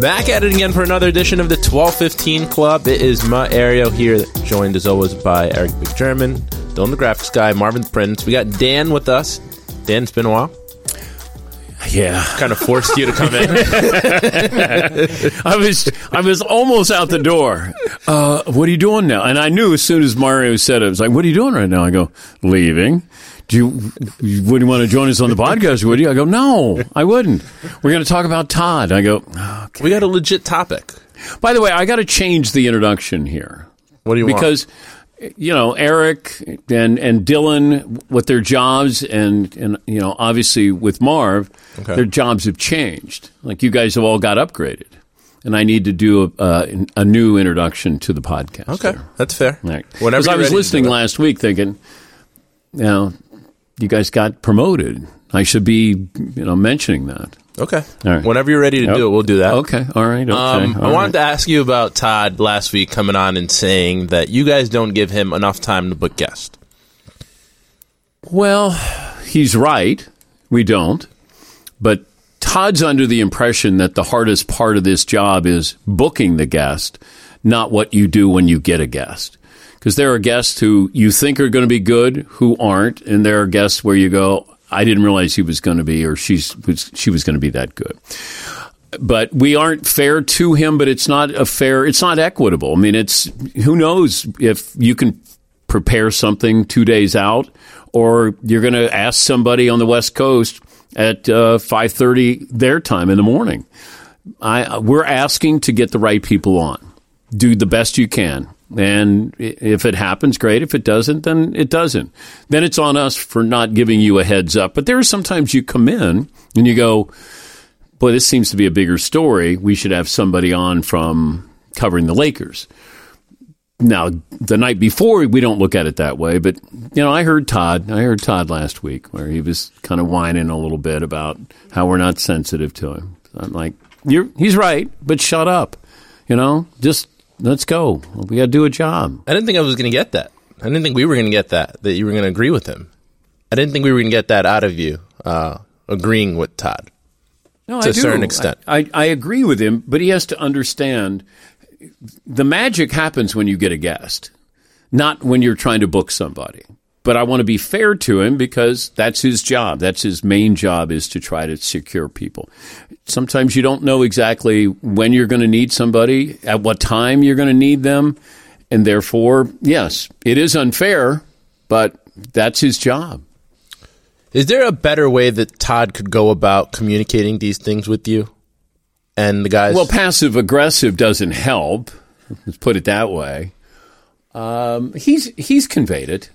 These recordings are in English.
Back at it again for another edition of the 1215 Club. It is Mario here, joined as always by Eric Big German, Dylan the Graphics Guy, Marvin Prince. We got Dan with us. Dan, it's been a while. Yeah. Kind of forced you to come in. I was I was almost out the door. Uh, what are you doing now? And I knew as soon as Mario said it, I was like, "What are you doing right now?" I go, "Leaving." Do you you wouldn't want to join us on the podcast, would you? I go, "No, I wouldn't." We're going to talk about Todd. I go, okay. we got a legit topic. By the way, I got to change the introduction here What do you want? You know Eric and and Dylan with their jobs and and you know obviously with Marv, Okay. their jobs have changed. Like you guys have all got upgraded, and I need to do a, a, a new introduction to the podcast. Okay, here. that's fair. Right. Whenever I was listening last week, thinking, you know, you guys got promoted. I should be you know mentioning that. Okay. All right. Whenever you're ready to Yep. do it, we'll do that. Okay. All right. Okay. Um, I all wanted right. to ask you about Todd last week coming on and saying that you guys don't give him enough time to book guests. Well, he's right. We don't. But Todd's under the impression that the hardest part of this job is booking the guest, not what you do when you get a guest. Because there are guests who you think are going to be good who aren't, and there are guests where you go, I didn't realize he was going to be, or she's she was going to be that good but we aren't fair to him. But it's not a fair. It's not equitable. I mean, it's who knows if you can prepare something two days out, or you're going to ask somebody on the West Coast at uh, five thirty their time in the morning. I we're asking to get the right people on. Do the best you can. And if it happens, great. If it doesn't, then it doesn't. Then it's on us for not giving you a heads up. But there are sometimes you come in and you go, boy, this seems to be a bigger story. We should have somebody on from covering the Lakers. Now, the night before, we don't look at it that way, but you know, I heard Todd. I heard Todd last week where he was kind of whining a little bit about how we're not sensitive to him. I'm like, he's right, but shut up. You know, just let's go. We got to do a job. I didn't think I was going to get that. I didn't think we were going to get that, that you were going to agree with him. I didn't think we were going to get that out of you, uh, agreeing with Todd. No, To I a do. certain extent. I, I, I agree with him, but he has to understand the magic happens when you get a guest, not when you're trying to book somebody. But I want to be fair to him because that's his job. That's his main job is to try to secure people. Sometimes you don't know exactly when you're going to need somebody, at what time you're going to need them. And therefore, yes, it is unfair, but that's his job. Is there a better way that Todd could go about communicating these things with you and the guys? Well, passive aggressive doesn't help. Let's put it that way. Um, he's he's conveyed it,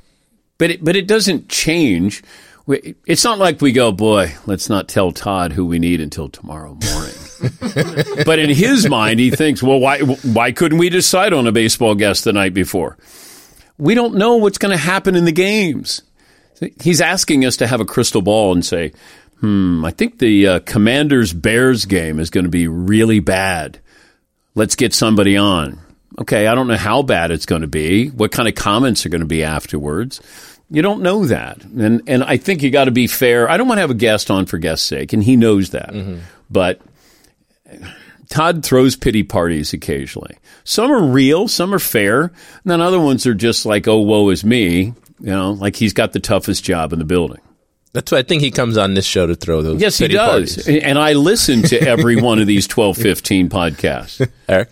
but it, but it doesn't change. We- It's not like we go, boy, let's not tell Todd who we need until tomorrow morning. but in his mind, he thinks, well, why why couldn't we decide on a baseball guest the night before? We don't know what's going to happen in the games. He's asking us to have a crystal ball and say, hmm, I think the uh, Commanders Bears game is going to be really bad. Let's get somebody on. Okay, I don't know how bad it's going to be, what kind of comments are going to be afterwards. You don't know that. And and I think you got to be fair. I don't want to have a guest on for guest's sake, and he knows that. Mm-hmm. But Todd throws pity parties occasionally. Some are real, some are fair, and then other ones are just like, "Oh, woe is me," you know, like he's got the toughest job in the building. That's why I think he comes on this show to throw those. Yes, he does. parties. And I listen to every one of these twelve fifteen podcasts. Eric?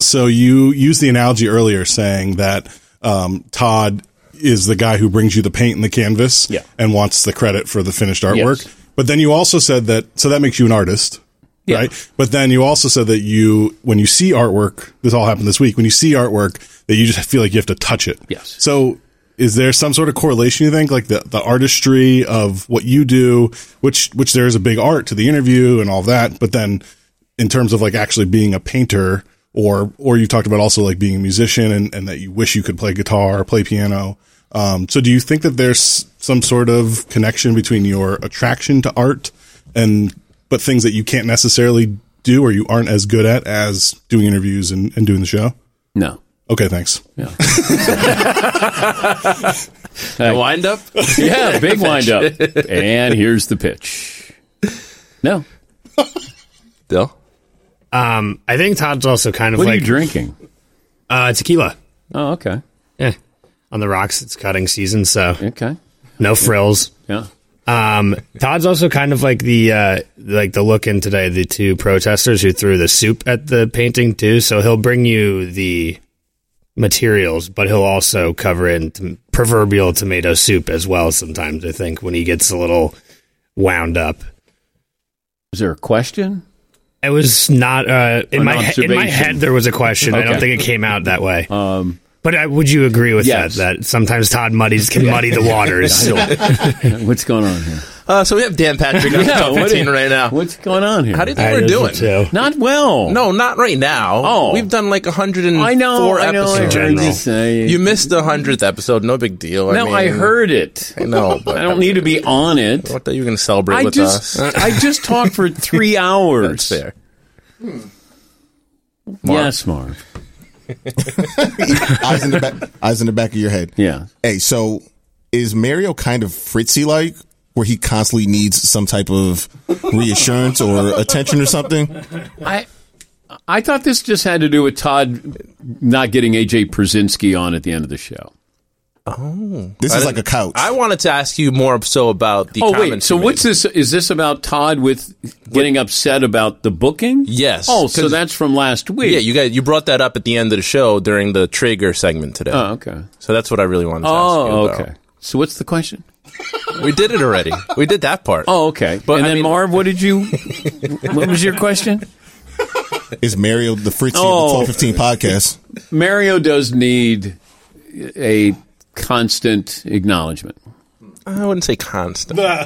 So you used the analogy earlier saying that um, Todd is the guy who brings you the paint and the canvas Yeah. and wants the credit for the finished artwork. Yes. But then you also said that, so that makes you an artist, Yeah. right? But then you also said that you, when you see artwork, this all happened this week, when you see artwork, that you just feel like you have to touch it. Yes. So is there some sort of correlation you think, like the, the artistry of what you do, which which there is a big art to the interview and all that, but then in terms of like actually being a painter or or you talked about also like being a musician and, and that you wish you could play guitar or play piano. Um, so do you think that there's some sort of connection between your attraction to art and but things that you can't necessarily do or you aren't as good at as doing interviews and, and doing the show? No. Okay, thanks. Yeah. The wind up? yeah, big wind up. And here's the pitch. No. Dill? Um, I think Todd's also kind of What are like you drinking? uh, tequila. Oh, okay. Yeah, on the rocks. It's cutting season, so Okay. no frills. Yeah. Um, Todd's also kind of like the uh, like the look in today. The two protesters who threw the soup at the painting too. So he'll bring you the materials, but he'll also cover in t- proverbial tomato soup as well. Sometimes I think when he gets a little wound up. Is there a question? It was not uh, in my he- in my head. There was a question. I don't think it came out that way. Um, But uh, would you agree with Yes. that? That sometimes Todd muddies can muddy the waters. what's going on here? Uh, so we have Dan Patrick on the top 15 are- right now. What's going on here? How do you think I we're doing? too. Not well. No, not right now. Oh. We've done like 104 I know. I know. I episodes. you missed the 100th episode. No big deal. no, I, mean, I heard it. I know, but I don't need to be on it. I thought you were going to celebrate I with just, us. I just talked for three hours. That's fair. Yes, Mark. eyes in the back, eyes in the back of your head. Yeah. Hey, so is Mario kind of Fritzy like, where he constantly needs some type of reassurance or attention or something? I I thought this just had to do with Todd not getting AJ Pierzynski on at the end of the show. Oh, this is like a couch. I wanted to ask you more so about the Oh wait, so what's this? Is this about Todd with getting upset about the booking? Yes, Oh, so that's from last week. Yeah, you guys, you brought that up at the end of the show during the Traeger segment today. Oh, okay. So that's what I really wanted to ask you Oh, about. okay. So what's the question? We did it already. We did that part. Oh, okay. But, and I then mean- Marv, what did you? what was your question? is Mario the Fritzy Oh. of the 1215 podcast? Mario does need a constant acknowledgement. I wouldn't say constant. Yeah,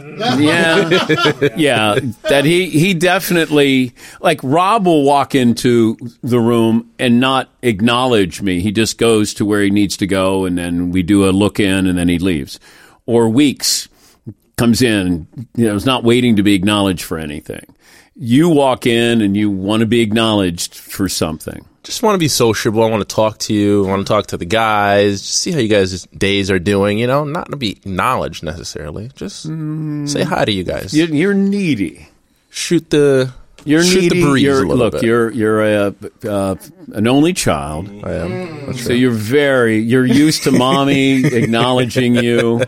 yeah. That he he definitely like Rob will walk into the room and not acknowledge me. He just goes to where he needs to go, and then we do a look in, and then he leaves. Or Weeks comes in, you know, is not waiting to be acknowledged for anything. You walk in and you want to be acknowledged for something. Just want to be sociable. I want to talk to you. I want to talk to the guys. Just see how you guys' days are doing. You know, not to be acknowledged necessarily. Just mm. say hi to you guys. You're, you're needy. shoot the You're shoot needy. the breeze you're, a little look, bit. you're you're a uh, an only child. I am. That's So you're very you're used to mommy acknowledging you,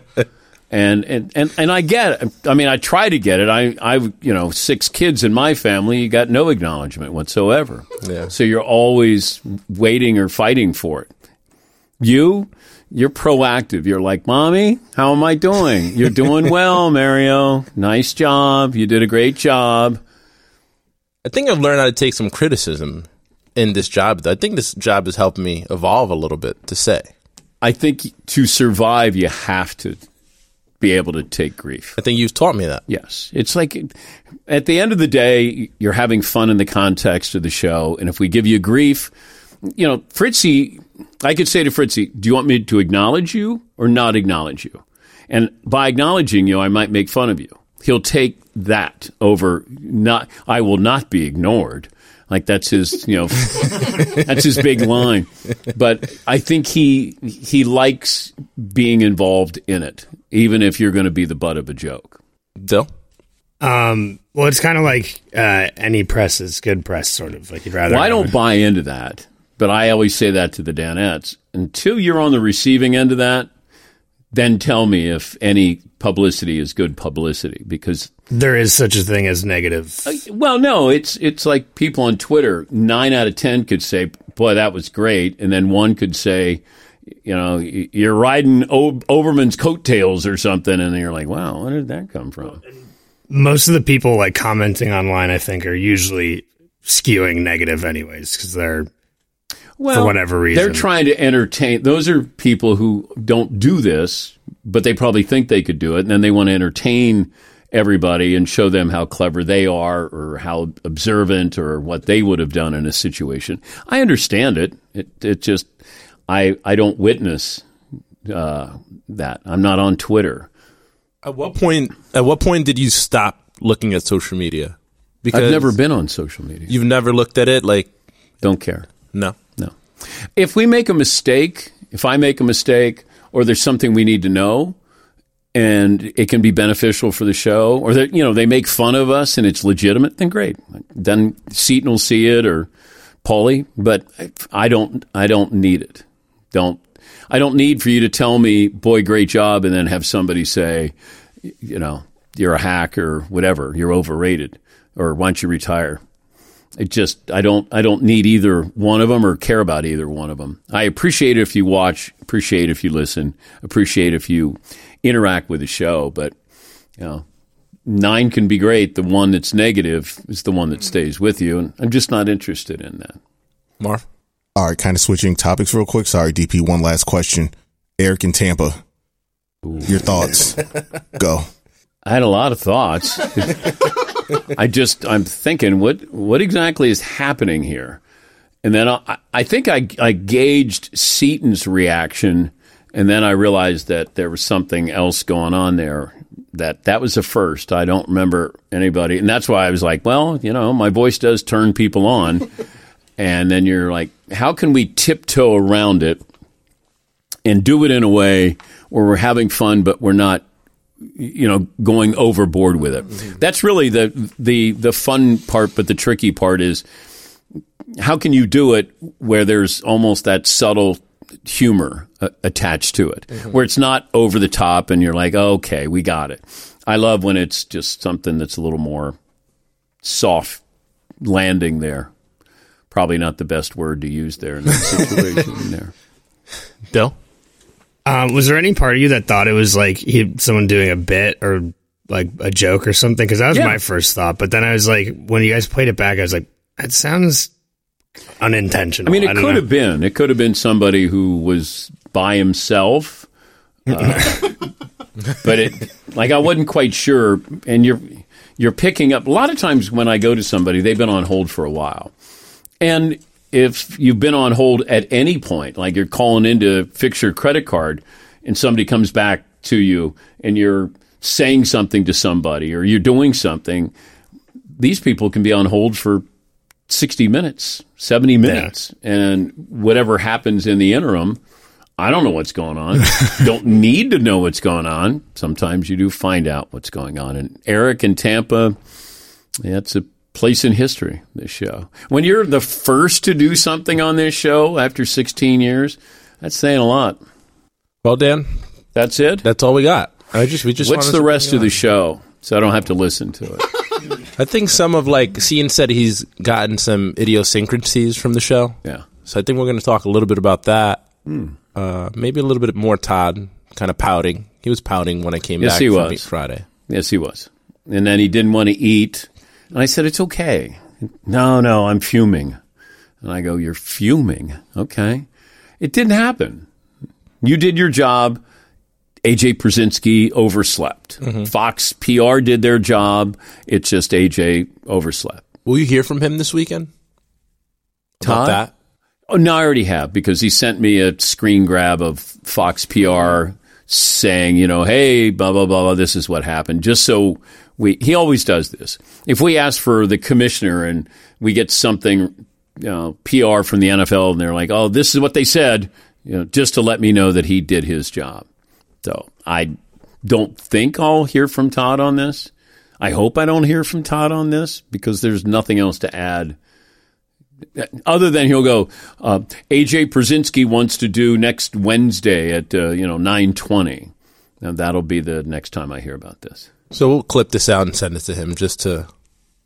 and, and and and I get it. I mean, I try to get it. I I you know six kids in my family. You got no acknowledgement whatsoever. Yeah. So you're always waiting or fighting for it. You. You're proactive. You're like, Mommy, how am I doing? You're doing well, Mario. Nice job. You did a great job. I think I've learned how to take some criticism in this job. I think this job has helped me evolve a little bit to say. I think to survive, you have to be able to take grief. I think you've taught me that. Yes. It's like at the end of the day, you're having fun in the context of the show. And if we give you grief, you know, Fritzy, I could say to Fritzy, do you want me to acknowledge you or not acknowledge you? And by acknowledging you, I might make fun of you. He'll take that over not, I will not be ignored. Like that's his, you know, that's his big line. But I think he he likes being involved in it, even if you're going to be the butt of a joke. Dill? Um, well, it's kind of like uh, any press is good press, sort of. Like you'd rather. Well, I don't buy into that, but I always say that to the Danettes. Until you're on the receiving end of that, then tell me if any publicity is good publicity. Because, there is such a thing as negative. Uh, well, no, it's it's like people on Twitter. Nine out of ten could say, "Boy, that was great," and then one could say, "You know, you're riding o- Olbermann's coattails or something," and you're like, "Wow, where did that come from?" Most of the people like commenting online, I think, are usually skewing negative, anyways, because they're well, whatever reason. They're trying to entertain. Those are people who don't do this, but they probably think they could do it, and then they want to entertain everybody and show them how clever they are or how observant or what they would have done in a situation. I understand it. It, it just, I, I don't witness uh, that. I'm not on Twitter. At what point? At what point did you stop looking at social media? Because I've never been on social media. You've never looked at it. Like Don't care. no. If we make a mistake, if I make a mistake, or there's something we need to know, and it can be beneficial for the show, or that you know they make fun of us and it's legitimate, then great. Then Seton will see it or Paulie, but I don't. I don't need it. Don't. I don't need for you to tell me, boy, great job, and then have somebody say, you know, you're a hack or whatever, you're overrated, or why don't you retire? It just I don't I don't need either one of them or care about either one of them. I appreciate it if you watch, appreciate if you listen, appreciate if you interact with the show, but you know, nine can be great. The one that's negative is the one that stays with you, and I'm just not interested in that. Marv. All right, kind of switching topics real quick. Sorry, DP. One last question. Eric in Tampa. Your thoughts? Go. I had a lot of thoughts. I just I'm thinking what what exactly is happening here, and then I, I think I I gauged Seton's reaction, and then I realized that there was something else going on there. That that was the first. I don't remember anybody, and that's why I was like, well, you know, my voice does turn people on, and then you're like, how can we tiptoe around it and do it in a way where we're having fun, but we're not you know going overboard with it. That's really the the the fun part, but the tricky part is how can you do it where there's almost that subtle humor uh, attached to it, where it's not over the top and you're like, okay, we got it. I love when it's just something that's a little more soft landing there. Probably not the best word to use there in that situation there. Bill. Um, was there any part of you that thought it was like he someone doing a bit or like a joke or something? Because that was Yeah. my first thought. But then I was like, when you guys played it back, I was like, that sounds unintentional. I mean, it don't could know. have been. It could have been somebody who was by himself. Uh, but it, like, I wasn't quite sure. And you're you're picking up a lot of times when I go to somebody, they've been on hold for a while, and if you've been on hold at any point, like you're calling in to fix your credit card, and somebody comes back to you, and you're saying something to somebody, or you're doing something, these people can be on hold for 60 minutes, 70 minutes. And whatever happens in the interim, I don't know what's going on. don't need to know what's going on. Sometimes you do find out what's going on. And Eric in Tampa, yeah, a place in history, this show. When you're the first to do something on this show after 16 years, that's saying a lot. Well, Dan, That's it? that's all we got. I just we just What's the rest of the show? So I don't have to listen to it. I think some of like Cian said he's gotten some idiosyncrasies from the show. Yeah. So I think we're going to talk a little bit about that. Uh, maybe a little bit more Todd kind of pouting. He was pouting when I came Yes, back he was. Friday. Yes, he was. And then he didn't want to eat. And I said, It's okay. No, no, I'm fuming. And I go, You're fuming. Okay. It didn't happen. You did your job. AJ Pierzynski overslept. Mm-hmm. Fox PR did their job. It's just AJ overslept. Will you hear from him this weekend? About Todd? that? Oh, no, I already have because he sent me a screen grab of Fox PR saying, you know, hey, blah, blah, blah, blah, this is what happened. Just so we, he always does this. If we ask for the commissioner and we get something, you know, PR from the NFL and they're like, oh, this is what they said, you know, just to let me know that he did his job. So I don't think I'll hear from Todd on this. I hope I don't hear from Todd on this because there's nothing else to add other than he'll go, uh, AJ Pierzynski wants to do next Wednesday at uh, you know nine twenty. Now that'll be the next time I hear about this. So we'll clip this out and send it to him just to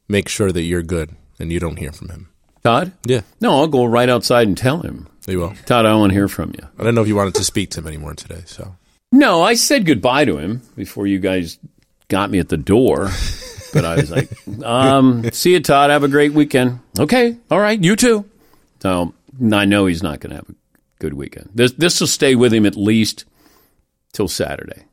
make sure that you're good and you don't hear from him. Todd? Yeah, No, I'll go right outside and tell him. you will. Todd, I want to hear from you. I don't know if you wanted to speak to him anymore today. So No, I said goodbye to him before you guys got me at the door. But I was like, um, see you, Todd. Have a great weekend. Okay. All right. You too. So I know he's not going to have a good weekend. This this will stay with him at least till Saturday.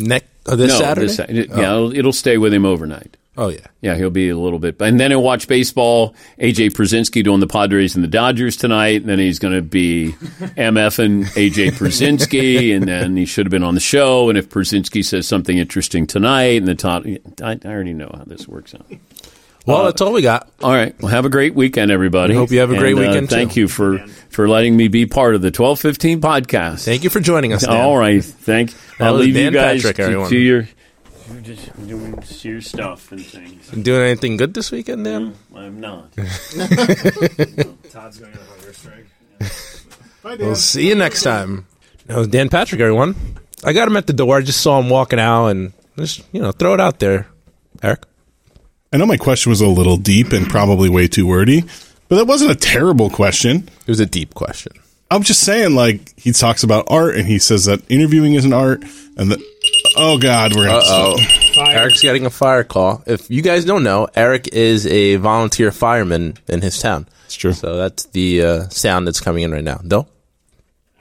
Next oh, this no, Saturday. this Sa- yeah, oh. it'll, it'll stay with him overnight. oh yeah. Yeah, he'll be a little bit, and then he'll watch baseball. AJ Pierzynski doing the Padres and the Dodgers tonight, and then he's going to be MF and AJ Pierzynski, and then he should have been on the show. And if Pierzynski says something interesting tonight, and the top, I, I already know how this works out. Well, that's all we got. All right, well, have a great weekend, everybody. Hope you have a great And, uh, weekend, too. Thank you for for letting me be part of the twelve fifteen podcast. Thank you for joining us. Dan. All right, thank. I'll was leave you guys Patrick, to, to your. You're just doing your stuff and things. Doing anything good this weekend, Dan? I'm not. Todd's going on hunger strike. We'll see you next time. That was Dan Patrick, everyone. I got him at the door. I just saw him walking out, and just you know, throw it out there, Eric. I know my question was a little deep and probably way too wordy, but that wasn't a terrible question. It was a deep question. I'm just saying, like he talks about art and he says that interviewing is an art, and that oh god, we're gonna Oh, Eric's getting a fire call. If you guys don't know, Eric is a volunteer fireman in his town. It's true. So that's the uh, sound that's coming in right now. No,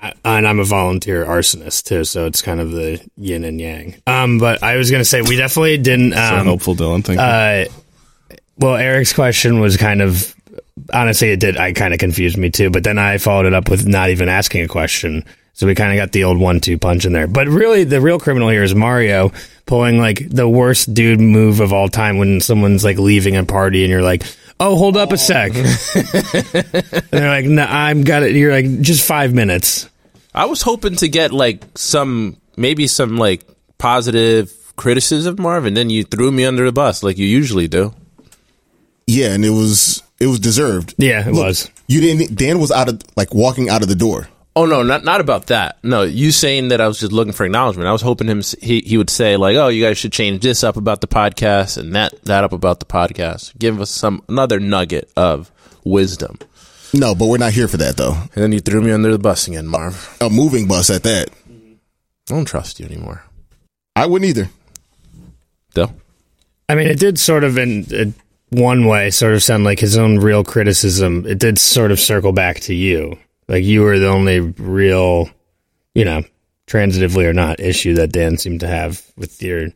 and I'm a volunteer arsonist too, so it's kind of the yin and yang. Um, but I was gonna say we definitely didn't. so Um, helpful, Dylan. Thank you. uh, well, Eric's question was kind of honestly, it did. I kind of confused me too. But then I followed it up with not even asking a question. So we kind of got the old one-two punch in there. But really, the real criminal here is Mario pulling like the worst dude move of all time when someone's like leaving a party and you're like, "Oh, hold up a sec," and they're like, "No, I'm got it." You're like, "Just five minutes." I was hoping to get like some, maybe some like positive criticism, Marvin. Then you threw me under the bus like you usually do. Yeah, and it was it was deserved. Yeah, it Look, was. You didn't. Dan was out of like walking out of the door. Oh no, not not about that. No, you saying that I was just looking for acknowledgement. I was hoping him he he would say like, "Oh, you guys should change this up about the podcast and that that up about the podcast." Give us some another nugget of wisdom. No, but we're not here for that though. And then you threw me under the bus again, Marv. A moving bus at that. I don't trust you anymore. I wouldn't either. Though. I mean, it did sort of in uh, one way sort of sound like his own real criticism. It did sort of circle back to you. Like you were the only real, you know, transitively or not issue that Dan seemed to have with your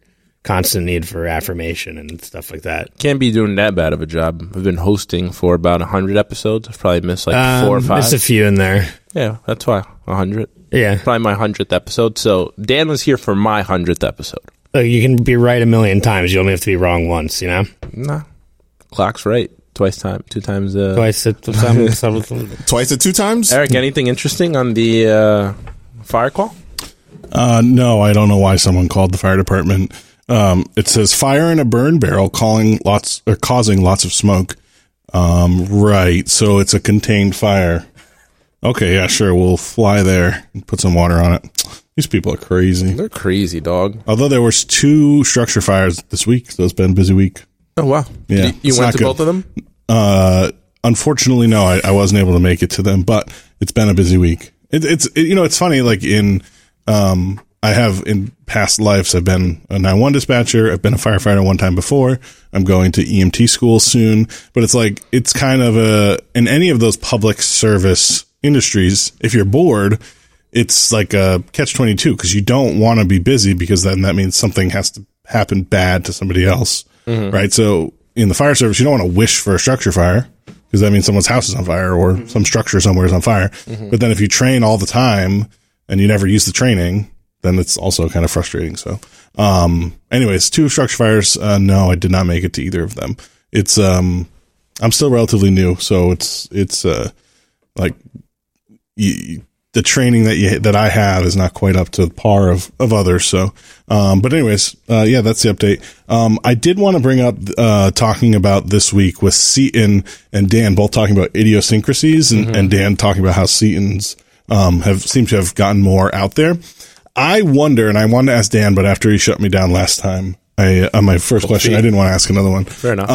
constant need for affirmation and stuff like that. Can't be doing that bad of a job. I've been hosting for about hundred episodes. I've probably missed like four or Um, five. There's a few in there. yeah, that's why hundred. Yeah. Probably my hundredth episode. So Dan was here for my hundredth episode. Like you can be right a million times. You only have to be wrong once, you know? Nah, clock's right. Twice time, two times. Uh, Twice. it- some- some- Twice or two times. Eric, anything interesting on the uh, fire call? Uh, no, I don't know why someone called the fire department. Um, it says fire in a burn barrel, calling lots or causing lots of smoke. Um, right. So it's a contained fire. Okay, yeah, sure. We'll fly there and put some water on it. These people are crazy. They're crazy, dog. Although there was two structure fires this week, so it's been a busy week. Oh wow. Yeah, you, you went to good. both of them. Uh, unfortunately, no, I, I wasn't able to make it to them, but it's been a busy week. It, it's, it, you know, it's funny, like in, um, I have in past lives, I've been a 911 dispatcher. I've been a firefighter one time before. I'm going to EMT school soon, but it's like, it's kind of a, in any of those public service industries, if you're bored, it's like a catch 22 because you don't want to be busy because then that means something has to happen bad to somebody else. Right. So in the fire service, you don't want to wish for a structure fire because that means someone's house is on fire or some structure somewhere is on fire. But then if you train all the time and you never use the training, then it's also kind of frustrating. So, um, anyways, two structure fires. Uh, no, I did not make it to either of them. It's, um, I'm still relatively new. So it's, it's, uh, like you, the training that you that I have is not quite up to par of of others. So, um, but anyways, uh, yeah, that's the update. Um, I did want to bring up uh, talking about this week with Seton and Dan both talking about idiosyncrasies, and, and Dan talking about how Seton's um, have seem to have gotten more out there. I wonder, and I wanted to ask Dan, but after he shut me down last time, I on my first question, I didn't want to ask another one Fair enough.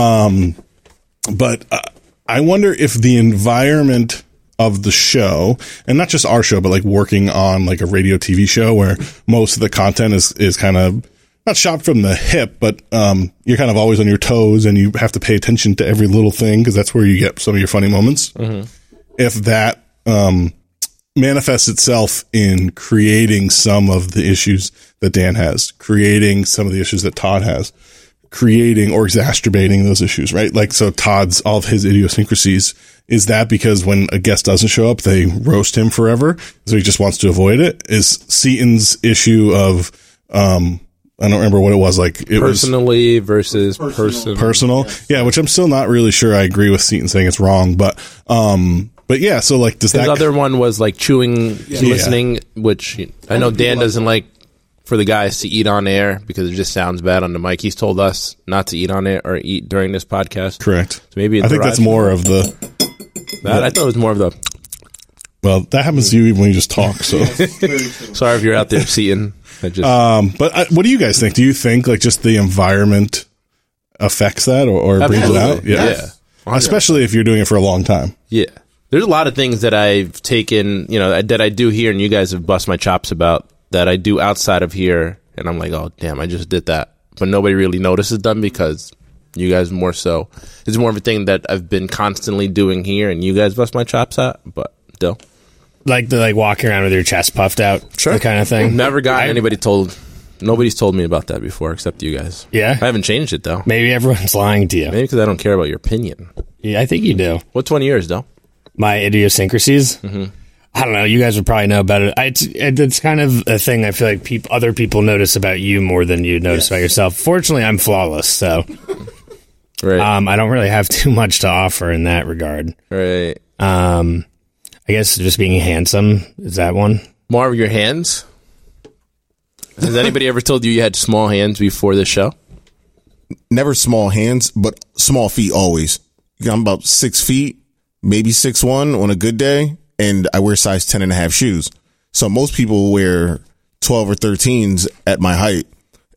but uh, I wonder if the environment of the show, and not just our show, but like working on like a radio TV show where most of the content is is kind of not shot from the hip, but um, you're kind of always on your toes and you have to pay attention to every little thing because that's where you get some of your funny moments. If that um, manifests itself in creating some of the issues that Dan has, creating some of the issues that Todd has, creating or exacerbating those issues, right? Like, so Todd's, all of his idiosyncrasies, is that because when a guest doesn't show up, they roast him forever? So he just wants to avoid it? Is Seton's issue of, um, I don't remember what it was like. It was Personally versus person. personal. Yeah, which I'm still not really sure I agree with Seaton saying it's wrong, but, um, but yeah, so like, does His that, other one was like chewing, listening, which I know Dan doesn't like for the guys to eat on air because it just sounds bad on the mic. He's told us not to eat on air or eat during this podcast. correct? So maybe I think that's more of the, That, I thought it was more of the. well, that happens to you even when you just talk, so. Sorry if you're out there seeing. I just Um, but uh, what do you guys think? Do you think like just the environment affects that or, or brings it out? Absolutely. Yeah. Especially if you're doing it for a long time. Yeah. There's a lot of things that I've taken, you know, that I do here and you guys have bust my chops about that I do outside of here. And I'm like, oh, damn, I just did that. But nobody really notices them because you guys more so. It's more of a thing that I've been constantly doing here and you guys bust my chops at. But still. like the like walking around with your chest puffed out, the kind of thing. Never got I- anybody told. Nobody's told me about that before except you guys. Yeah? I haven't changed it though. Maybe everyone's lying to you. Maybe because I don't care about your opinion. Yeah, I think you do. What's one of yours, though? My idiosyncrasies. Mm-hmm. I don't know. You guys would probably know about it. I, it's, it's kind of a thing I feel like peop, other people notice about you more than you notice about yourself. Fortunately, I'm flawless, so Right. um, I don't really have too much to offer in that regard. right. Um, I guess just being handsome is that one. More of your hands. Has anybody ever told you you had small hands before the show? Never small hands, but small feet always. I'm about six feet, maybe six one on a good day, and I wear size 10 and a half shoes. So most people wear 12 or 13s at my height.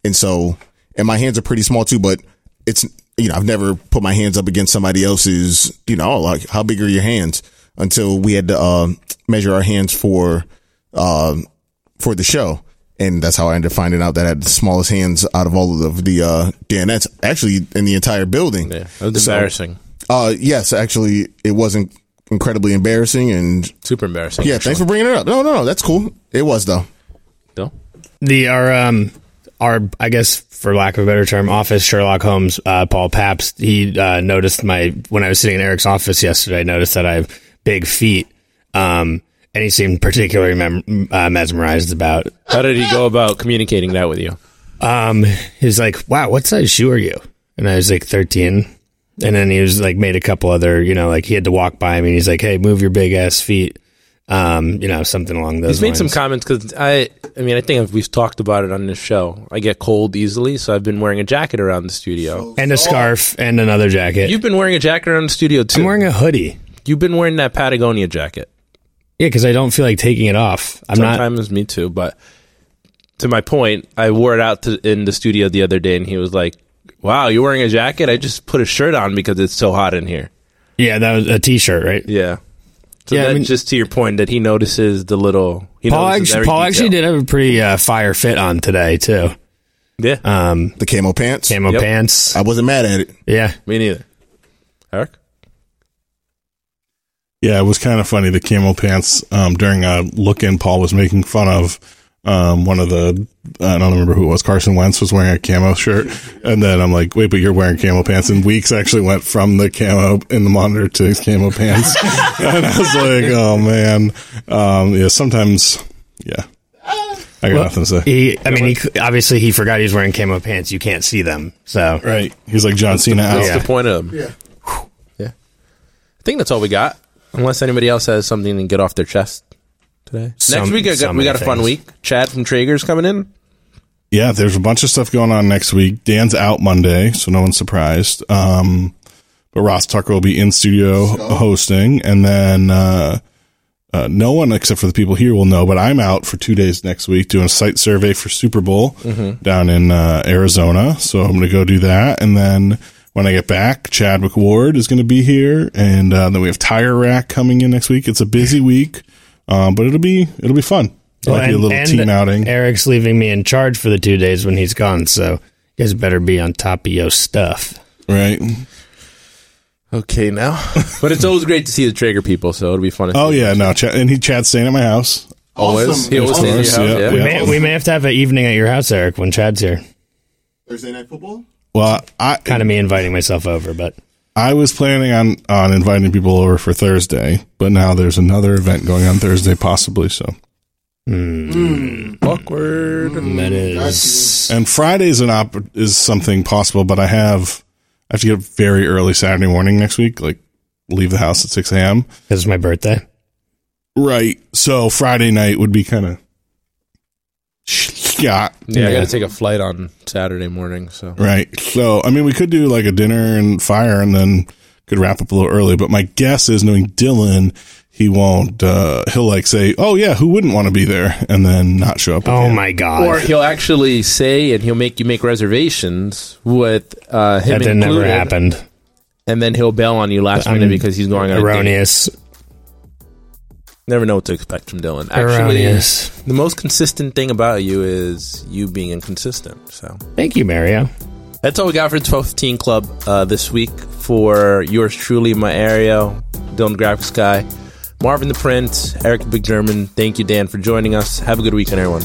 And so, and my hands are pretty small too, but it's, you know, I've never put my hands up against somebody else's, you know, like how big are your hands until we had to, uh, measure our hands for, uh, for the show. And that's how I ended up finding out that I had the smallest hands out of all of the, uh, Danettes actually in the entire building. Yeah, that was So- embarrassing. Uh, yes, actually, it wasn't incredibly embarrassing. And Super embarrassing. yeah, thanks for bringing it up. No, no, no, that's cool. It was though. Still? The our um our I guess for lack of a better term, office Sherlock Holmes, uh, Paul Pabst He uh, noticed my when I was sitting in Eric's office yesterday. I noticed that I have big feet. Um, and he seemed particularly mem- uh, mesmerized about. How did he go about communicating that with you? Um, he was like, "Wow, what size shoe are you?" And I was like, 13. And then he was like, made a couple other, you know, like he had to walk by me. and He's like, "Hey, move your big ass feet." Um, you know, something along those. He's made some comments because I, I mean, I think we've talked about it on this show. I get cold easily, so I've been wearing a jacket around the studio. and a scarf and another jacket. You've been wearing a jacket around the studio too. I'm wearing a hoodie. You've been wearing that Patagonia jacket. Yeah, because I don't feel like taking it off. I'm not. Sometimes me too, but to my point, I wore it out to, in the studio the other day, and he was like, "Wow, you're wearing a jacket? I just put a shirt on because it's so hot in here." Yeah, that was a t-shirt, right? Yeah. So Yeah, I mean- just to your point that he notices the little. He Paul actually, every Paul actually did have a pretty uh, fire fit on today too. Yeah, Um, The camo pants. camo Yep. pants. I wasn't mad at it. Yeah, me neither. Eric, Yeah, it was kind of funny. The camo pants um, during a look in, Paul was making fun of um, one of the, I don't remember who it was, Carson Wentz was wearing a camo shirt. And then I'm like, wait, but you're wearing camo pants. And Weeks actually went from the camo in the monitor to his camo pants. and I was like, oh man. Um, yeah, sometimes, yeah. I got nothing to say. he. I mean, he obviously he forgot he was wearing camo pants. You can't see them, so Right. He's like John Cena out. what's Yeah. the point of them? Yeah, yeah. I think that's all we got. Unless anybody else has something to get off their chest today. Some- Next week, I so got, we got a many fun things. week. Chad from Traeger's coming in. Yeah, there's a bunch of stuff going on next week. Dan's out Monday, so no one's surprised. Um, but Ross Tucker will be in studio hosting, and then uh, uh, no one except for the people here will know. But I'm out for two days next week doing a site survey for Super Bowl down in uh, Arizona. So I'm going to go do that, and then when I get back, Chadwick Ward is going to be here, and uh, then we have Tire Rack coming in next week. It's a busy week, um, but it'll be it'll be fun. It'll be a little and team outing. Eric's leaving me in charge for the two days when he's gone, so you guys better be on top of your stuff. Right. Okay, now. but it's always great to see the Traeger people, so it'll be fun. to Oh yeah, no, Chad, and he Chad's staying at my house. always. He always Of stays at your house, yeah, yeah. We may, we may have to have an evening at your house, Eric, when Chad's here. Thursday night football. Well, I Kind of me inviting myself over, but I was planning on on inviting people over for Thursday, but now there's another event going on Thursday, possibly. So, mm Awkward. that is. and Friday's an op is something possible, but I have I have to get up very early Saturday morning next week, like leave the house at six a.m. This is my birthday. Right. So Friday night would be kind of yeah. Yeah, I got to take a flight on Saturday morning, so. Right. So, I mean, we could do like a dinner and fire and then could wrap up a little early. But my guess is knowing Dylan, he won't, uh, he'll like say, oh, yeah, who wouldn't want to be there? And then not show up. Oh again. my god! Or he'll actually say, and he'll make you make reservations with uh, him that did never happened. and then he'll bail on you last I'm minute because he's going on a date. Erroneous. Never know what to expect from Dylan. Actually, Erroneous. the most consistent thing about you is you being inconsistent. So Thank you, Mario. that's all we got for the 1215 Club uh, this week. For yours truly, Mario, Dylan the Graphics Guy, Marvin the Prince, Eric the Big German. Thank you, Dan, for joining us. Have a good weekend, everyone.